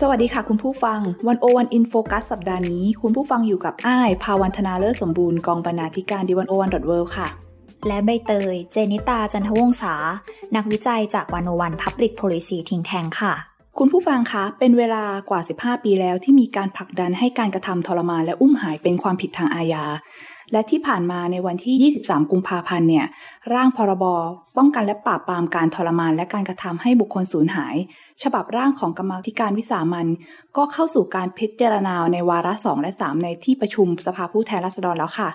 สวัสดีค่ะคุณผู้ฟัง One O One In Focus สัปดาห์นี้ คุณผู้ฟังอยู่กับอ้ายภาวันธนาเลิศสมบูรณ์กองบรรณาธิการ The One O One dot World ค่ะ และใบเตย เจนิตาจันทวงศานักวิจัยจาก One O One Public Policy Think Tank ค่ะ คุณผู้ฟังคะ เป็นเวลากว่า 15 ปีแล้วที่มีการผลักดันให้การกระทำทรมานและอุ้มหายเป็นความผิดทางอาญา และที่ผ่านมาในวันที่ 23 กุมภาพันธ์เนี่ย ร่างพรบ ป้องกันและปราบปรามการทรมานและการกระทำให้บุคคลสูญหาย ฉบับร่างของกรรมาธิการวิสามันก็เข้าสู่การพิจารณาในวาระ 2 และ 3 ในที่ประชุมสภาผู้แทนราษฎรแล้วค่ะ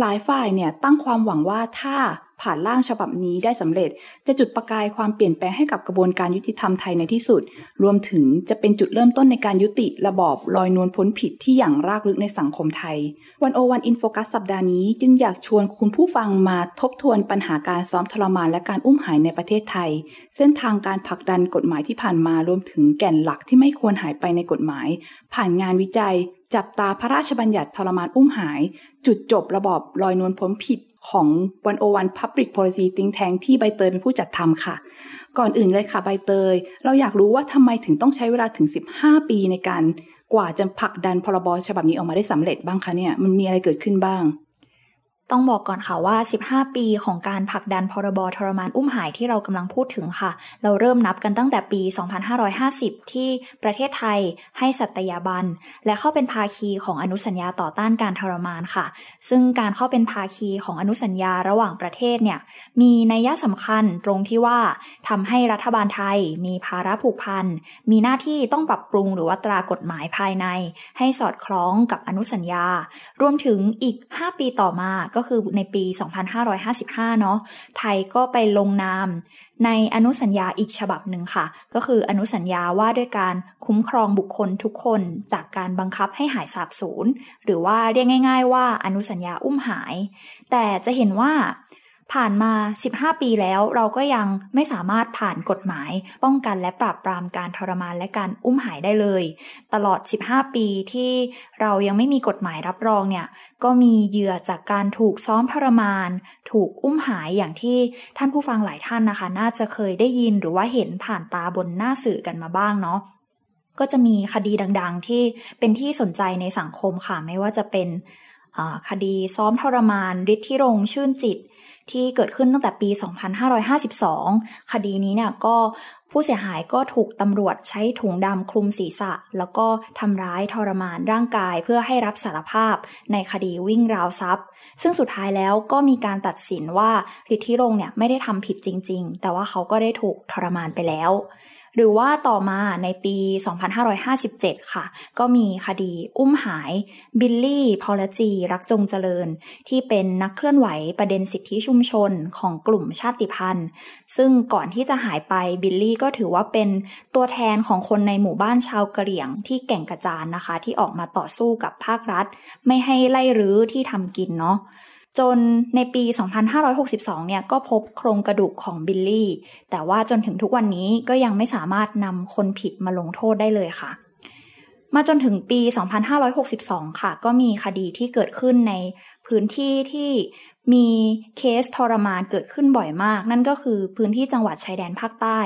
หลายฝ่ายเนี่ยตั้งความหวังว่าถ้าผ่านร่างฉบับนี้ได้สำเร็จ จะจุดประกายความเปลี่ยนแปลงให้กับกระบวนการยุติธรรมไทยในที่สุด รวมถึงจะเป็นจุดเริ่มต้นในการยุติระบอบลอยนวลพ้นผิดที่อย่างรากลึกในสังคมไทย วันโอวันอินโฟกัสสัปดาห์นี้ จึงอยากชวนคุณผู้ฟังมาทบทวนปัญหาการซ้อมทรมานและการอุ้มหายในประเทศไทย เส้นทางการผลักดันกฎหมายที่ผ่านมารวมถึงแก่นหลักที่ไม่ควรหายไปในกฎหมาย ผ่านงานวิจัย จับตาพระราชบัญญัติทรมานอุ้มหาย จุดจบระบอบลอยนวลพ้นผิดของวันโอวัน Public Policy Think Tank ที่ใบเตยเป็นผู้จัดทำค่ะ ก่อนอื่นเลยค่ะใบเตย เราอยากรู้ว่าทำไมถึงต้องใช้เวลาถึง 15 ปีในการกว่าจะผลักดันพรบฉบับนี้ออกมาได้สำเร็จบ้างคะเนี่ยมันมีอะไรเกิดขึ้นบ้าง ต้องบอกก่อนค่ะว่า 15 ปีของการผลักดันพรบทรมานอุ้มหายที่เรากำลังพูดถึงค่ะ เราเริ่มนับกันตั้งแต่ปี 2550 ที่ประเทศไทยให้สัตยาบัน และเข้าเป็นภาคีของอนุสัญญาต่อต้านการทรมานค่ะ ซึ่งการเข้าเป็นภาคีของอนุสัญญาระหว่างประเทศเนี่ยมีนัยยะสำคัญตรงที่ว่าทำให้รัฐบาลไทยมีภาระผูกพัน มีหน้าที่ต้องปรับปรุงหรือว่าตรากฎหมายภายใน ให้สอดคล้องกับอนุสัญญา รวมถึงอีก 5 ปีต่อมาก็็คือในปี 2555 เนาะไทยก็ไปลงนามในอนุสัญญาอีกฉบับหนึ่งค่ะ ก็คืออนุสัญญาว่าด้วยการคุ้มครองบุคคลทุกคนจากการบังคับให้หายสาบสูญหรือว่าเรียกง่าย ๆ ว่าอนุสัญญาอุ้มหาย แต่จะเห็นว่า ผ่านมา 15 ปีแล้วเราก็ยังไม่สามารถผ่านกฎหมาย ป้องกันและปราบปรามการทรมานและการอุ้มหายได้เลย ตลอด 15 ปีที่เรายังไม่มีกฎหมายรับรองเนี่ย ก็มีเหยื่อจากการถูกซ้อมทรมาน ถูกอุ้มหายอย่างที่ท่านผู้ฟังหลายท่านนะคะ น่าจะเคยได้ยินหรือว่าเห็นผ่านตาบนหน้าสื่อกันมาบ้างเนาะก็จะมีคดีดัง ๆ ที่เป็นที่สนใจในสังคมค่ะ ไม่ว่าจะเป็น คดีซ้อมทรมานฤทธิรงชื่นจิต ที่เกิดขึ้นตั้งแต่ปี 2552 คดีนี้เนี่ยก็ผู้เสียหายก็ถูกตำรวจใช้ถุงดำคลุมศีรษะ แล้วก็ทำร้ายทรมานร่างกายเพื่อให้รับสารภาพในคดีวิ่งราวทรัพย์ ซึ่งสุดท้ายแล้วก็มีการตัดสินว่าฤทธิรงเนี่ยไม่ได้ทำผิดจริง ๆ แต่ว่าเขาก็ได้ถูกทรมานไปแล้ว หรือว่าต่อมาในปี 2557 ค่ะ ก็มีคดีอุ้มหายบิลลี่ พอละจี รักจงเจริญ ที่เป็นนักเคลื่อนไหวประเด็นสิทธิชุมชนของกลุ่มชาติพันธุ์ ซึ่งก่อนที่จะหายไปบิลลี่ก็ถือว่าเป็นตัวแทนของคนในหมู่บ้านชาวกะเหรี่ยงที่แก่งกระจานนะคะ ที่ออกมาต่อสู้กับภาครัฐ ไม่ให้ไล่รื้อที่ทำกินเนาะ จนในปี 2562 เนี่ยก็พบโครงกระดูกของบิลลี่ แต่ว่าจนถึงทุกวันนี้ก็ยังไม่สามารถนำคนผิดมาลงโทษได้เลยค่ะ มาจนถึงปี 2562 ค่ะ ก็มีคดีที่เกิดขึ้นในพื้นที่ที่มีเคสทรมานเกิดขึ้นบ่อยมาก นั่นก็คือพื้นที่จังหวัดชายแดนภาคใต้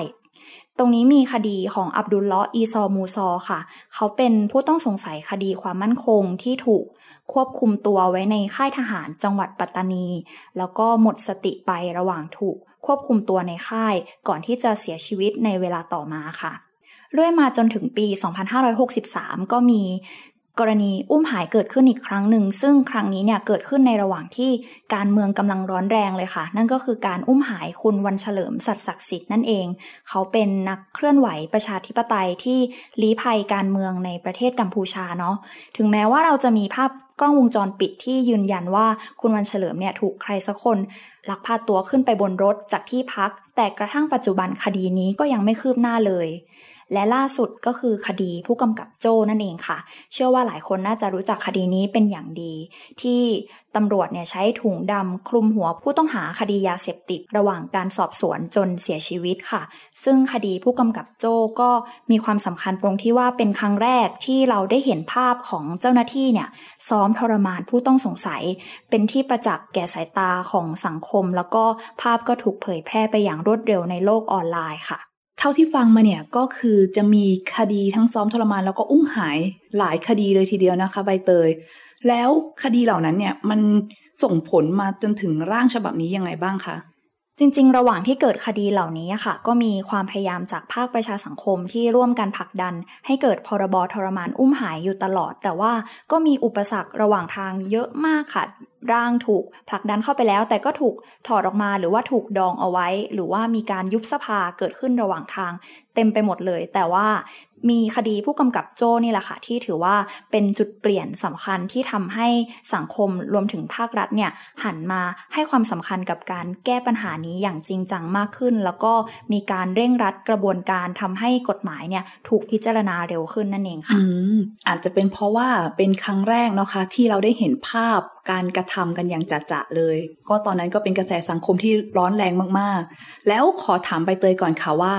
ตรงนี้มีคดีของอับดุลเลออีซอมูซอค่ะ เขาเป็นผู้ต้องสงสัยคดีความมั่นคงที่ถูก ควบคุมตัวไว้ในค่ายทหารจังหวัดปัตตานี แล้วก็หมดสติไประหว่างถูก ควบคุมตัวในค่ายก่อนที่จะเสียชีวิตในเวลาต่อมาค่ะเรื่อยมาจนถึงปี 2563 ก็มี กรณีอุ้มหายเกิดขึ้นอีกครั้งหนึ่ง ซึ่งครั้งนี้เนี่ยเกิดขึ้นในระหว่างที่การเมืองกำลังร้อนแรงเลยค่ะ นั่นก็คือการอุ้มหายคุณวันเฉลิมสัตศักดิ์สิทธิ์นั่นเอง เขาเป็นนักเคลื่อนไหวประชาธิปไตยที่ลี้ภัยการเมืองในประเทศกัมพูชาเนาะถึงแม้ว่าเราจะมีภาพกล้องวงจรปิดที่ยืนยันว่าคุณวันเฉลิมเนี่ยถูกใครสักคนลักพาตัวขึ้นไปบนรถจากที่พัก แต่กระทั่งปัจจุบันคดีนี้ก็ยังไม่คืบหน้าเลย และล่าสุดก็คือคดีผู้กำกับโจ้นั่นเองค่ะ เชื่อว่าหลายคนน่าจะรู้จักคดีนี้เป็นอย่างดี ที่ตำรวจเนี่ยใช้ถุงดำคลุมหัวผู้ต้องหาคดียาเสพติดระหว่างการสอบสวนจนเสียชีวิตค่ะ ซึ่งคดีผู้กำกับโจ้ก็มีความสำคัญตรงที่ว่าเป็นครั้งแรกที่เราได้เห็นภาพของเจ้าหน้าที่เนี่ยซ้อมทรมานผู้ต้องสงสัย เป็นที่ประจักษ์แก่สายตาของสังคม แล้วก็ภาพก็ถูกเผยแพร่ไปอย่างรวดเร็วในโลกออนไลน์ค่ะ เท่าที่ฟังมาเนี่ยก็คือจะมีคดีทั้งซ้อมทรมานแล้วก็อุ้มหายหลายคดีเลยทีเดียวนะคะ ใบเตย แล้วคดีเหล่านั้นเนี่ยมันส่งผลมาจนถึงร่างฉบับนี้ยังไงบ้างคะจริงๆ ระหว่างที่เกิดคดีเหล่านี้ค่ะ ก็มีความพยายามจากภาคประชาสังคมที่ร่วมกันผลักดัน ให้เกิดพรบทรมานอุ้มหายอยู่ตลอด แต่ว่าก็มีอุปสรรคระหว่างทางเยอะมากค่ะ ร่างถูกผลักดันเข้าไปแล้ว แต่ก็ถูกถอดออกมาหรือว่าถูกดองเอาไว้ หรือว่ามีการยุบสภาเกิดขึ้นระหว่างทางเต็มไปหมดเลย แต่ว่า มีคดีผู้กำกับโจ้นี่แหละค่ะที่ถือว่าเป็นจุดเปลี่ยนสำคัญที่ทำให้สังคมรวมถึงภาครัฐเนี่ยหันมาให้ความสำคัญกับการแก้ปัญหานี้อย่างจริงจังมากขึ้น แล้วก็มีการเร่งรัดกระบวนการทำให้กฎหมายเนี่ยถูกพิจารณาเร็วขึ้นนั่นเองค่ะออาจจะเป็นเพราะว่าเป็นครั้งแรกเนาะคะ ที่เราได้เห็นภาพการกระทำกันอย่างจัดๆเลย ก็ตอนนั้นก็เป็นกระแสสังคมที่ร้อนแรงมากๆ แล้วขอถามไปเตยก่อนค่ะว่า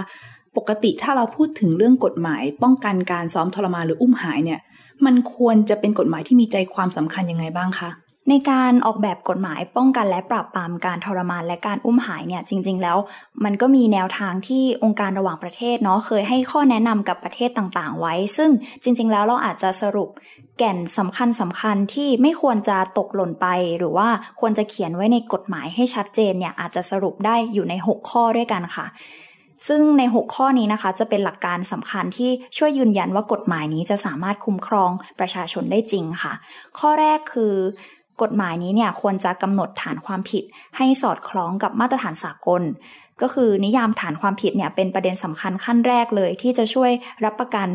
ปกติถ้าเราพูดถึงเรื่องกฎหมายป้องกันการซ้อมทรมานหรืออุ้มหายเนี่ย มันควรจะเป็นกฎหมายที่มีใจความสำคัญยังไงบ้างคะในการออกแบบกฎหมายป้องกันและปราบปรามการทรมานและการอุ้มหายเนี่ยจริง ๆ แล้ว มันก็มีแนวทางที่องค์การระหว่างประเทศเนาะเคยให้ข้อแนะนำกับประเทศต่างๆ ไว้ ซึ่งจริง ๆ แล้วเราอาจจะสรุปแก่นสำคัญสำคัญที่ไม่ควรจะตกหล่นไป หรือว่าควรจะเขียนไว้ในกฎหมายให้ชัดเจนเนี่ยอาจจะสรุปได้อยู่ใน 6 ข้อด้วยกันค่ะ ซึ่งใน 6 ข้อนี้นะคะ จะเป็นหลักการสำคัญที่ช่วยยืนยันว่ากฎหมายนี้จะสามารถคุ้มครองประชาชนได้จริงค่ะ ข้อแรกคือกฎหมายนี้เนี่ยควรจะกำหนดฐานความผิด ให้สอดคล้องกับมาตรฐานสากล ก็คือนิยามฐานความผิดเนี่ยเป็นประเด็นสำคัญขั้นแรกเลย ที่จะช่วยรับประกัน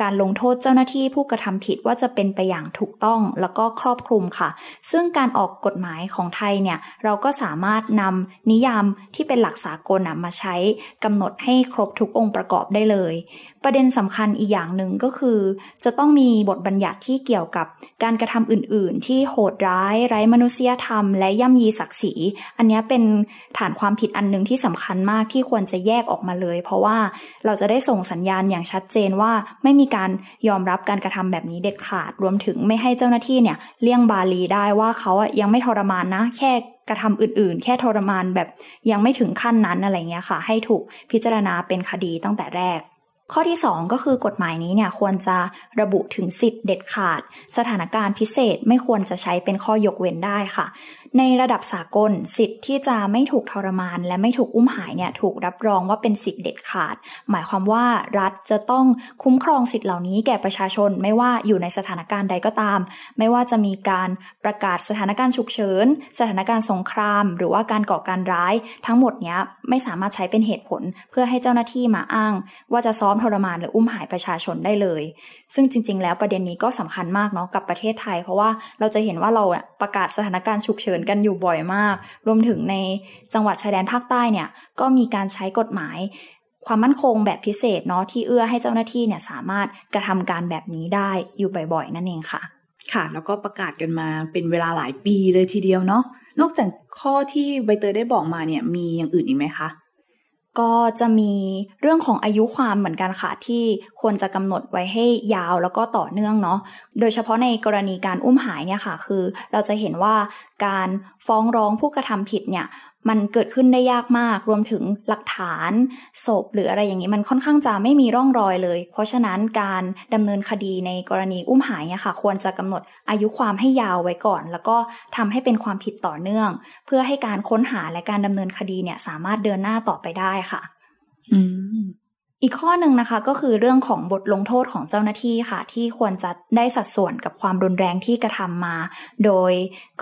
การลงโทษเจ้าหน้าที่ผู้กระทำผิดว่าจะเป็นไปอย่างถูกต้องแล้วก็ครอบคลุมค่ะ ซึ่งการออกกฎหมายของไทยเนี่ยเราก็สามารถนำนิยามที่เป็นหลักสากลมาใช้กำหนดให้ครบทุกองค์ประกอบได้เลย ประเด็นสำคัญอีกอย่างหนึ่งก็คือ จะต้องมีบทบัญญัติที่เกี่ยวกับการกระทำอื่น ๆ ที่โหดร้าย ไร้มนุษยธรรม และย่ำยีศักดิ์ศรีอันนี้เป็นฐานความผิดอันหนึ่งที่สำคัญมากที่ควรจะแยกออกมาเลย เพราะว่าเราจะได้ส่งสัญญาณอย่างชัดเจนว่าไม่มีการยอมรับการกระทำแบบนี้เด็ดขาด รวมถึงไม่ให้เจ้าหน้าที่เนี่ยเลี่ยงบาลีได้ว่าเขายังไม่ทรมานนะ แค่กระทำอื่นๆ แค่ทรมานแบบยังไม่ถึงขั้นนั้นอะไรเงี้ยค่ะ ให้ถูกพิจารณาเป็นคดีตั้งแต่แรกข้อที่ 2 ก็คือกฎหมายนี้เนี่ยควรจะระบุถึงสิทธิ์เด็ดขาด สถานการณ์พิเศษไม่ควรจะใช้เป็นข้อยกเว้นได้ค่ะ ในระดับสากล สิทธิ์ที่จะไม่ถูกทรมาน และไม่ถูกอุ้มหายเนี่ยถูกรับรองว่าเป็นสิทธิ์เด็ดขาด หมายความว่ารัฐจะต้องคุ้มครองสิทธิ์เหล่านี้แก่ประชาชน ไม่ว่าอยู่ในสถานการณ์ใดก็ตาม ไม่ว่าจะมีการประกาศสถานการณ์ฉุกเฉิน สถานการณ์สงคราม หรือว่าการก่อการร้าย ทั้งหมดเนี้ยไม่สามารถใช้เป็นเหตุผล เพื่อให้เจ้าหน้าที่มาอ้าง ว่าจะซ้อมทรมานหรืออุ้มหายประชาชนได้เลย ซึ่งจริง ๆ แล้วประเด็นนี้ก็สำคัญมากเนาะกับประเทศไทย เพราะว่าเราจะเห็นว่าเราประกาศสถานการณ์ฉุกเฉินกันอยู่บ่อยมาก รวมถึงในจังหวัดชายแดนภาคใต้เนี่ยก็มีการใช้กฎหมายความมั่นคงแบบพิเศษเนาะที่เอื้อให้เจ้าหน้าที่เนี่ยสามารถกระทำการแบบนี้ได้อยู่บ่อยๆ นั่นเองค่ะ ค่ะ แล้วก็ประกาศกันมาเป็นเวลาหลายปีเลยทีเดียวเนาะนอกจากข้อที่ใบเตยได้บอกมาเนี่ยมีอย่างอื่นอีกไหมคะ ก็จะมีเรื่องของอายุความเหมือนกันค่ะ ที่ควรจะกำหนดไว้ให้ยาวแล้วก็ต่อเนื่องเนาะโดยเฉพาะในกรณีการอุ้มหายเนี่ยค่ะ คือเราจะเห็นว่าการฟ้องร้องผู้กระทำผิดเนี่ย มันเกิดขึ้นได้ยากมาก รวมถึงหลักฐานศพหรืออะไรอย่างนี้มันค่อนข้างจะไม่มีร่องรอยเลย เพราะฉะนั้นการดำเนินคดีในกรณีอุ้มหายเนี่ยค่ะ ควรจะกำหนดอายุความให้ยาวไว้ก่อน แล้วก็ทำให้เป็นความผิดต่อเนื่อง เพื่อให้การค้นหาและการดำเนินคดีเนี่ยสามารถเดินหน้าต่อไปได้ค่ะ อืม อีกข้อหนึ่งนะคะก็คือเรื่องของบทลงโทษของเจ้าหน้าที่ค่ะ ที่ควรจะได้สัดส่วนกับความรุนแรงที่กระทำมา โดย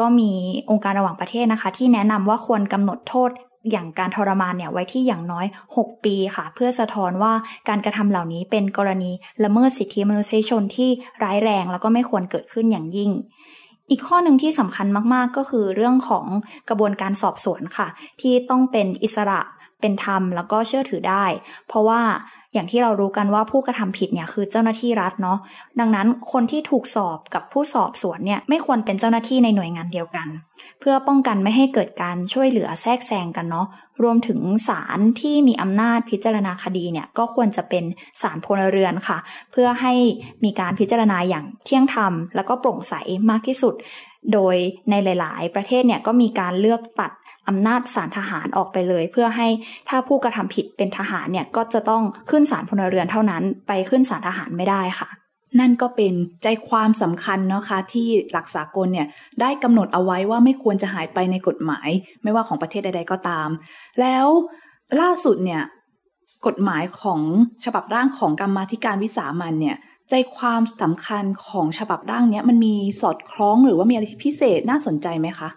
ก็มีองค์การระหว่างประเทศนะคะ ที่แนะนำว่าควรกำหนดโทษอย่างการทรมานเนี่ยไว้ที่อย่างน้อย 6 ปีค่ะ เพื่อสะท้อนว่าการกระทำเหล่านี้เป็นกรณีละเมิดสิทธิมนุษยชนที่ร้ายแรงแล้วก็ไม่ควรเกิดขึ้นอย่างยิ่งอีกข้อหนึ่งที่สำคัญมาก ๆ ก็คือเรื่องของกระบวนการสอบสวนค่ะ ที่ต้องเป็นอิสระ เป็นธรรมแล้วก็เชื่อถือได้ เพราะว่าอย่างที่เรารู้กันว่าผู้กระทำผิดเนี่ยคือเจ้าหน้าที่รัฐเนาะดังนั้นคนที่ถูกสอบกับผู้สอบสวนเนี่ยไม่ควรเป็นเจ้าหน้าที่ในหน่วยงานเดียวกัน เพื่อป้องกันไม่ให้เกิดการช่วยเหลือแทรกแซงกันเนาะรวมถึงศาลที่มีอำนาจพิจารณาคดีเนี่ยก็ควรจะเป็นศาลพลเรือนค่ะ เพื่อให้มีการพิจารณาอย่างเที่ยงธรรม แล้วก็โปร่งใสมากที่สุด โดยในหลาย ๆ ประเทศเนี่ยก็มีการเลือกตัด อำนาจศาลทหารออกไปเลย เพื่อให้ถ้าผู้กระทำผิดเป็นทหารเนี่ยก็จะต้องขึ้นศาลพลเรือนเท่านั้น ไปขึ้นศาลทหารไม่ได้ค่ะ นั่นก็เป็นใจความสำคัญเนาะคะที่หลักสากลเนี่ยได้กำหนดเอาไว้ว่าไม่ควรจะหายไปในกฎหมาย ไม่ว่าของประเทศใด ๆ ก็ตาม แล้วล่าสุดเนี่ยกฎหมายของฉบับร่างของกรรมาธิการวิสามันเนี่ยใจความสำคัญของฉบับร่างเนี้ยมันมีสอดคล้องหรือว่ามีอะไรที่พิเศษน่าสนใจไหมคะ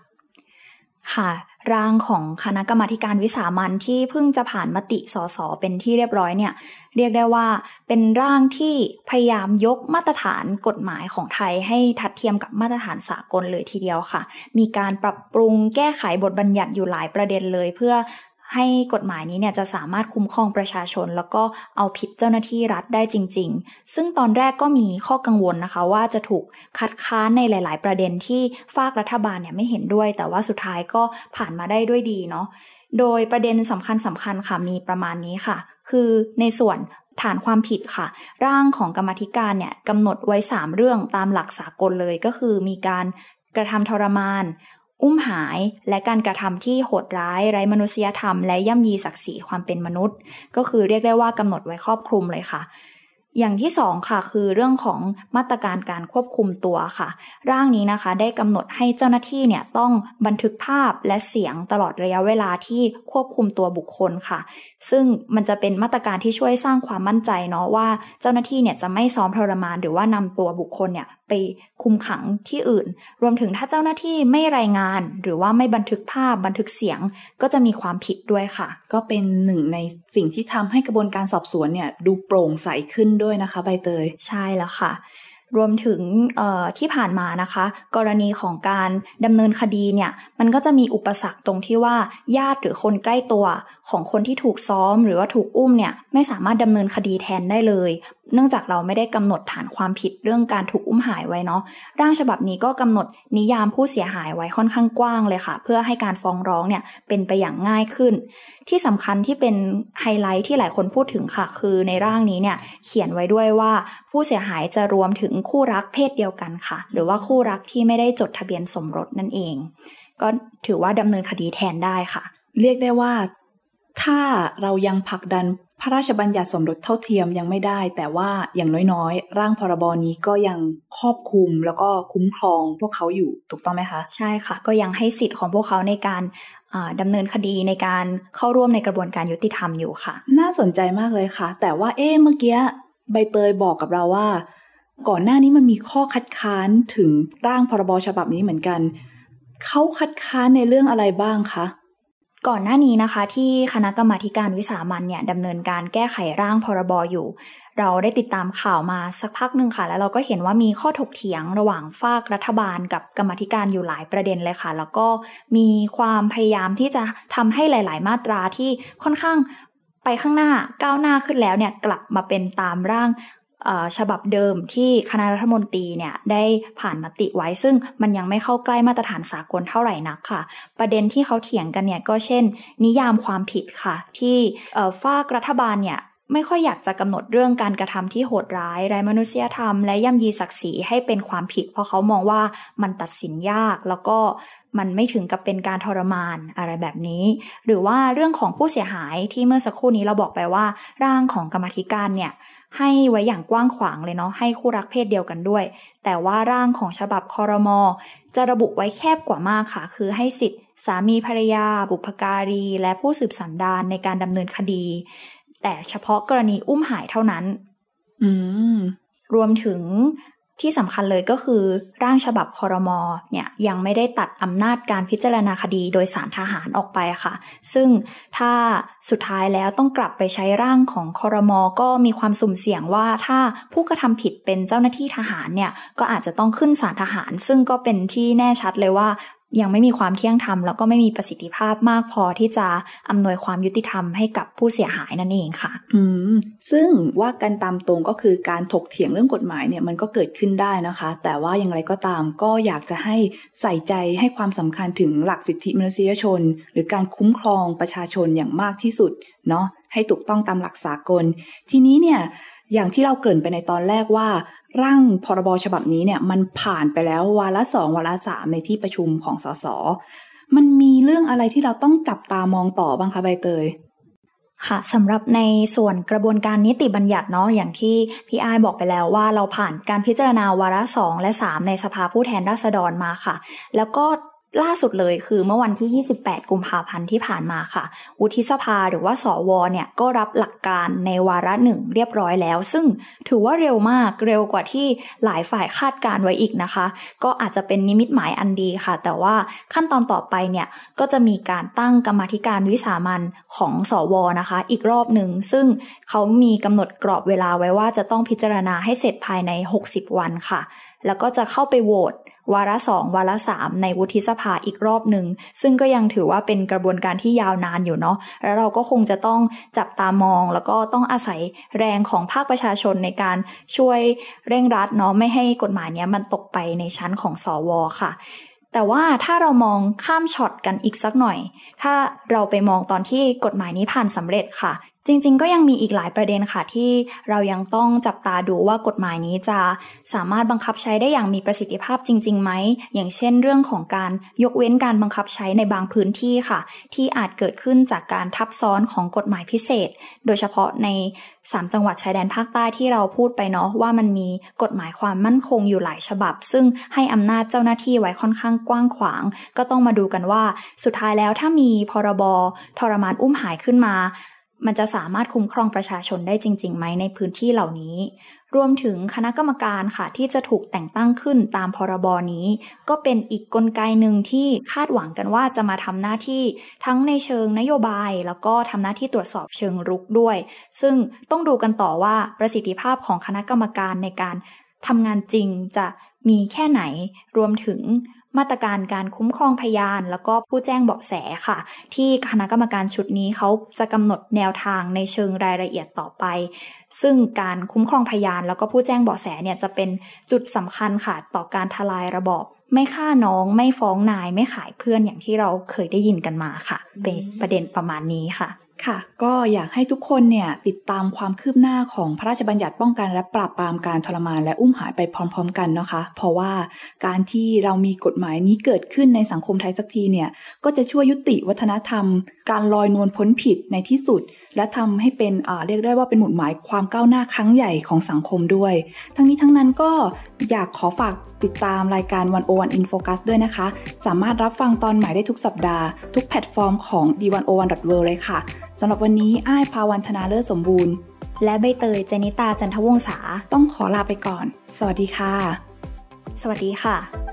ค่ะ ร่างของคณะกรรมาการวิสามันที่เพิ่งจะผ่านมติสสเป็นที่เรียบร้อยเนี่ย เรียกได้ว่าเป็นร่างที่พยายามยกมาตรฐานกฎหมายของไทยให้ทัดเทียมกับมาตรฐานสากลเลยทีเดียวค่ะ มีการปรับปรุงแก้ไขบทบัญญัติอยู่หลายประเด็นเลย เพื่อ ให้กฎหมายนี้เนี่ยจะสามารถคุ้มครองประชาชน แล้วก็เอาผิดเจ้าหน้าที่รัฐได้จริง ๆ ซึ่งตอนแรกก็มีข้อกังวลนะคะ ว่าจะถูกคัดค้านในหลาย ๆ ประเด็นที่ฝากรัฐบาลเนี่ยไม่เห็นด้วย แต่ว่าสุดท้ายก็ผ่านมาได้ด้วยดีเนาะโดยประเด็นสำคัญสำคัญค่ะมีประมาณนี้ค่ะ คือในส่วนฐานความผิดค่ะ ร่างของกรรมธิการเนี่ยกำหนดไว้ 3 เรื่องตามหลักสากลเลยก็คือมีการกระทำทรมาน อุ้มหายและการกระทำที่โหดร้ายไร้มนุษยธรรม และย่ำยีศักดิ์ศรีความเป็นมนุษย์ ก็คือเรียกได้ว่ากำหนดไว้ครอบคลุมเลยค่ะ อย่างที่สองค่ะคือเรื่องของมาตรการการควบคุมตัวค่ะ ร่างนี้นะคะได้กำหนดให้เจ้าหน้าที่เนี่ยต้องบันทึกภาพและเสียงตลอดระยะเวลาที่ควบคุมตัวบุคคลค่ะ ซึ่งมันจะเป็นมาตรการที่ช่วยสร้างความมั่นใจเนาะว่าเจ้าหน้าที่เนี่ยจะไม่ซ้อมทรมานหรือว่านำตัวบุคคลเนี่ยไปคุมขังที่อื่น รวมถึงถ้าเจ้าหน้าที่ไม่รายงาน หรือว่าไม่บันทึกภาพบันทึกเสียงก็จะมีความผิดด้วยค่ะ ก็เป็นหนึ่งในสิ่งที่ทำให้กระบวนการสอบสวนเนี่ยดูโปร่งใสขึ้นด้วยนะคะ ใบเตย ใช่แล้วค่ะรวมถึงที่ผ่านมานะคะ กรณีของการดำเนินคดีเนี่ยมันก็จะมีอุปสรรคตรงที่ว่าญาติหรือคนใกล้ตัวของคนที่ถูกซ้อมหรือว่าถูกอุ้มเนี่ยไม่สามารถดำเนินคดีแทนได้เลย เนื่องจากเราไม่ได้กำหนดฐานความผิดเรื่องการถูกอุ้มหายไว้เนาะร่างฉบับนี้ก็กำหนดนิยามผู้เสียหายไว้ค่อนข้างกว้างเลยค่ะ เพื่อให้การฟ้องร้องเนี่ยเป็นไปอย่างง่ายขึ้น ที่สำคัญที่เป็นไฮไลท์ที่หลายคนพูดถึงค่ะ คือในร่างนี้เนี่ยเขียนไว้ด้วยว่าผู้เสียหายจะรวมถึงคู่รักเพศเดียวกันค่ะ หรือว่าคู่รักที่ไม่ได้จดทะเบียนสมรสนั่นเอง ก็ถือว่าดำเนินคดีแทนได้ค่ะ เรียกได้ว่า ถ้าเรายังผลักดันพระราชบัญญัติสมรสเท่าเทียมยังไม่ได้ แต่ว่าอย่างน้อยๆ ร่างพรบนี้ก็ยังครอบคลุมแล้วก็คุ้มครองพวกเขาอยู่ถูกต้องไหมคะ ใช่ค่ะ ก็ยังให้สิทธิ์ของพวกเขาในการดำเนินคดีในการเข้าร่วมในกระบวนการยุติธรรมอยู่ค่ะ น่าสนใจมากเลยค่ะ แต่ว่าเอ๊เมื่อกี้ใบเตยบอกกับเราว่า ก่อนหน้านี้มันมีข้อคัดค้านถึงร่างพรบฉบับนี้เหมือนกันเขาคัดค้านในเรื่องอะไรบ้างคะ ก่อนหน้านี้นะคะ ที่คณะกรรมาการวิสามันเนี่ยดำเนินการแก้ไขร่างพรบอยู่ เราได้ติดตามข่าวมาสักพักหนึ่งค่ะ แล้วเราก็เห็นว่ามีข้อถกเถียงระหว่างฝากรัฐบาลกับกรรมธิการอยู่หลายประเด็นเลยค่ะ แล้วก็มีความพยายามที่จะทำให้หลาย ๆ มาตราที่ค่อนข้างไปข้างหน้าก้าวหน้าขึ้นแล้วเนี่ยกลับมาเป็นตามร่าง ฉบับเดิมที่คณะรัฐมนตรีเนี่ยได้ผ่านมติไว้ ซึ่งมันยังไม่เข้าใกล้มาตรฐานสากลเท่าไหร่นักค่ะ ประเด็นที่เขาเถียงกันเนี่ยก็เช่น นิยามความผิดค่ะ ที่ฝากรัฐบาลเนี่ยไม่ค่อยอยากจะกำหนดเรื่องการกระทำที่โหดร้ายไร้มนุษยธรรม และย่ำยีศักดิ์ศรีให้เป็นความผิด เพราะเขามองว่ามันตัดสินยากแล้วก็มันไม่ถึงกับเป็นการทรมานอะไรแบบนี้ หรือว่าเรื่องของผู้เสียหายที่เมื่อสักครู่นี้เราบอกไปว่า ร่างของกรรมธิการเนี่ย ให้ไว้อย่างกว้างขวางเลยเนาะให้คู่รักเพศเดียวกันด้วย แต่ว่าร่างของฉบับคอรมอจะระบุไว้แคบกว่ามากค่ะ คือให้สิทธิ์ สามีภรรยา บุพการี และผู้สืบสันดานในการดำเนินคดี แต่เฉพาะกรณีอุ้มหายเท่านั้น อืมรวมถึง ที่สำคัญเลยก็คือ ร่างฉบับคอรมอเนี่ยยังไม่ได้ตัดอำนาจการพิจารณาคดีโดยสารทหารออกไปค่ะ ซึ่งถ้าสุดท้ายแล้วต้องกลับไปใช้ร่างของคอรมอก็มีความสุ่มเสี่ยงว่าถ้าผู้กระทำผิดเป็นเจ้าหน้าที่ทหารเนี่ยก็อาจจะต้องขึ้นสารทหาร ซึ่งก็เป็นที่แน่ชัดเลยว่า ยังไม่มีความเที่ยงธรรมแล้วก็ไม่มีประสิทธิภาพมากพอที่จะอำนวยความยุติธรรมให้กับผู้เสียหายนั่นเองค่ะ อืม ซึ่งว่ากันตามตรงก็คือการถกเถียงเรื่องกฎหมายเนี่ยมันก็เกิดขึ้นได้นะคะ แต่ว่าอย่างไรก็ตามก็อยากจะให้ใส่ใจให้ความสำคัญถึงหลักสิทธิมนุษยชน หรือการคุ้มครองประชาชนอย่างมากที่สุดเนาะให้ถูกต้องตามหลักสากล ทีนี้เนี่ยอย่างที่เราเกริ่นไปในตอนแรกว่า ร่างพรบฉบับนี้เนี่ยมันผ่านไปแล้ววาระสองวาระสามในที่ประชุมของสสมันมีเรื่องอะไรที่เราต้องจับตามองต่อบ้างคะใบเตยค่ะสำหรับในส่วนกระบวนการนิติบัญญัติเนาะอย่างที่พี่อ้ายบอกไปแล้วว่าเราผ่านการพิจารณาวาระสองและสามในสภาผู้แทนราษฎรมาค่ะ แล้วก็ ล่าสุดเลยคือเมื่อวันที่ 28 กุมภาพันธ์ที่ผ่านมาค่ะ วุฒิสภาหรือว่าสวเนี่ยก็รับหลักการในวาระหนึ่งเรียบร้อยแล้ว ซึ่งถือว่าเร็วมากเร็วกว่าที่หลายฝ่ายคาดการไว้อีกนะคะ ก็อาจจะเป็นนิมิตหมายอันดีค่ะ แต่ว่าขั้นตอนต่อไปเนี่ยก็จะมีการตั้งกรรมธิการวิสามันของสวนะคะ อีกรอบหนึ่งซึ่งเขามีกำหนดกรอบเวลาไว้ว่าจะต้องพิจารณาให้เสร็จภายใน 60 วันค่ะแล้วก็จะเข้าไปโหวต วาระสองวาระสามในวุฒิสภาอีกรอบหนึ่ง ซึ่งก็ยังถือว่าเป็นกระบวนการที่ยาวนานอยู่เนาะแล้วเราก็คงจะต้องจับตามอง แล้วก็ต้องอาศัยแรงของภาคประชาชนในการช่วยเร่งรัดเนาะไม่ให้กฎหมายนี้มันตกไปในชั้นของสอวอค่ะแต่ว่าถ้าเรามองข้ามช็อตกันอีกสักหน่อย ถ้าเราไปมองตอนที่กฎหมายนี้ผ่านสำเร็จค่ะ จริง ๆ ก็ยังมีอีกหลายประเด็นค่ะที่เรายังต้องจับตาดูว่ากฎหมายนี้จะสามารถบังคับใช้ได้อย่างมีประสิทธิภาพจริงๆไหมอย่างเช่น เรื่องของการยกเว้นการบังคับใช้ในบางพื้นที่ค่ะ ที่อาจเกิดขึ้นจากการทับซ้อนของกฎหมายพิเศษ โดยเฉพาะใน 3 จังหวัดชายแดนภาคใต้ที่เราพูดไปเนาะว่ามันมีกฎหมายความมั่นคงอยู่หลายฉบับ ซึ่งให้อำนาจเจ้าหน้าที่ไว้ค่อนข้างกว้างขวาง ก็ต้องมาดูกันว่า สุดท้ายแล้วถ้ามีพรบทรมานอุ้มหายขึ้นมา มันจะสามารถคุ้มครองประชาชนได้จริงๆไหมในพื้นที่เหล่านี้ รวมถึงคณะกรรมการค่ะที่จะถูกแต่งตั้งขึ้นตามพรบนี้ ก็เป็นอีกกลไกหนึ่งที่คาดหวังกันว่าจะมาทำหน้าที่ทั้งในเชิงนโยบาย แล้วก็ทำหน้าที่ตรวจสอบเชิงรุกด้วย ซึ่งต้องดูกันต่อว่าประสิทธิภาพของคณะกรรมการในการทำงานจริงจะมีแค่ไหน รวมถึง มาตรการการคุ้มครองพยาน แล้วก็ผู้แจ้งเบาะแสค่ะ ที่คณะกรรมการชุดนี้เขาจะกำหนดแนวทางในเชิงรายละเอียดต่อไป ซึ่งการคุ้มครองพยาน แล้วก็ผู้แจ้งเบาะแสเนี่ยจะเป็นจุดสำคัญค่ะต่อการทลายระบอบไม่ฆ่าน้องไม่ฟ้องนายไม่ขายเพื่อนอย่างที่เราเคยได้ยินกันมาค่ะ เป็นประเด็นประมาณนี้ค่ะ ค่ะ ก็อยากให้ทุกคนเนี่ยติดตามความคืบหน้าของพระราชบัญญัติป้องกันและปราบปรามการทรมานและอุ้มหายไปพร้อมๆ กันนะคะ เพราะว่าการที่เรามีกฎหมายนี้เกิดขึ้นในสังคมไทยสักทีเนี่ยก็จะช่วยยุติวัฒนธรรม การลอยนวลพ้นผิดในที่สุด และทำให้เป็นเรียกได้ว่าเป็นหมุดหมายความก้าวหน้าครั้งใหญ่ของสังคมด้วย ทั้งนี้ทั้งนั้นก็อยากขอฝาก ติดตามรายการ One O One In Focus ด้วยนะคะ สามารถรับฟังตอนใหม่ได้ทุกสัปดาห์ ทุกแพลตฟอร์มของ The101.world เลยค่ะสำหรับวันนี้อ้ายภาวันธนาเลิศสมบูรณ์ และใบเตยเจนิตาจันทวงศาต้องขอลาไปก่อน สวัสดีค่ะ สวัสดีค่ะ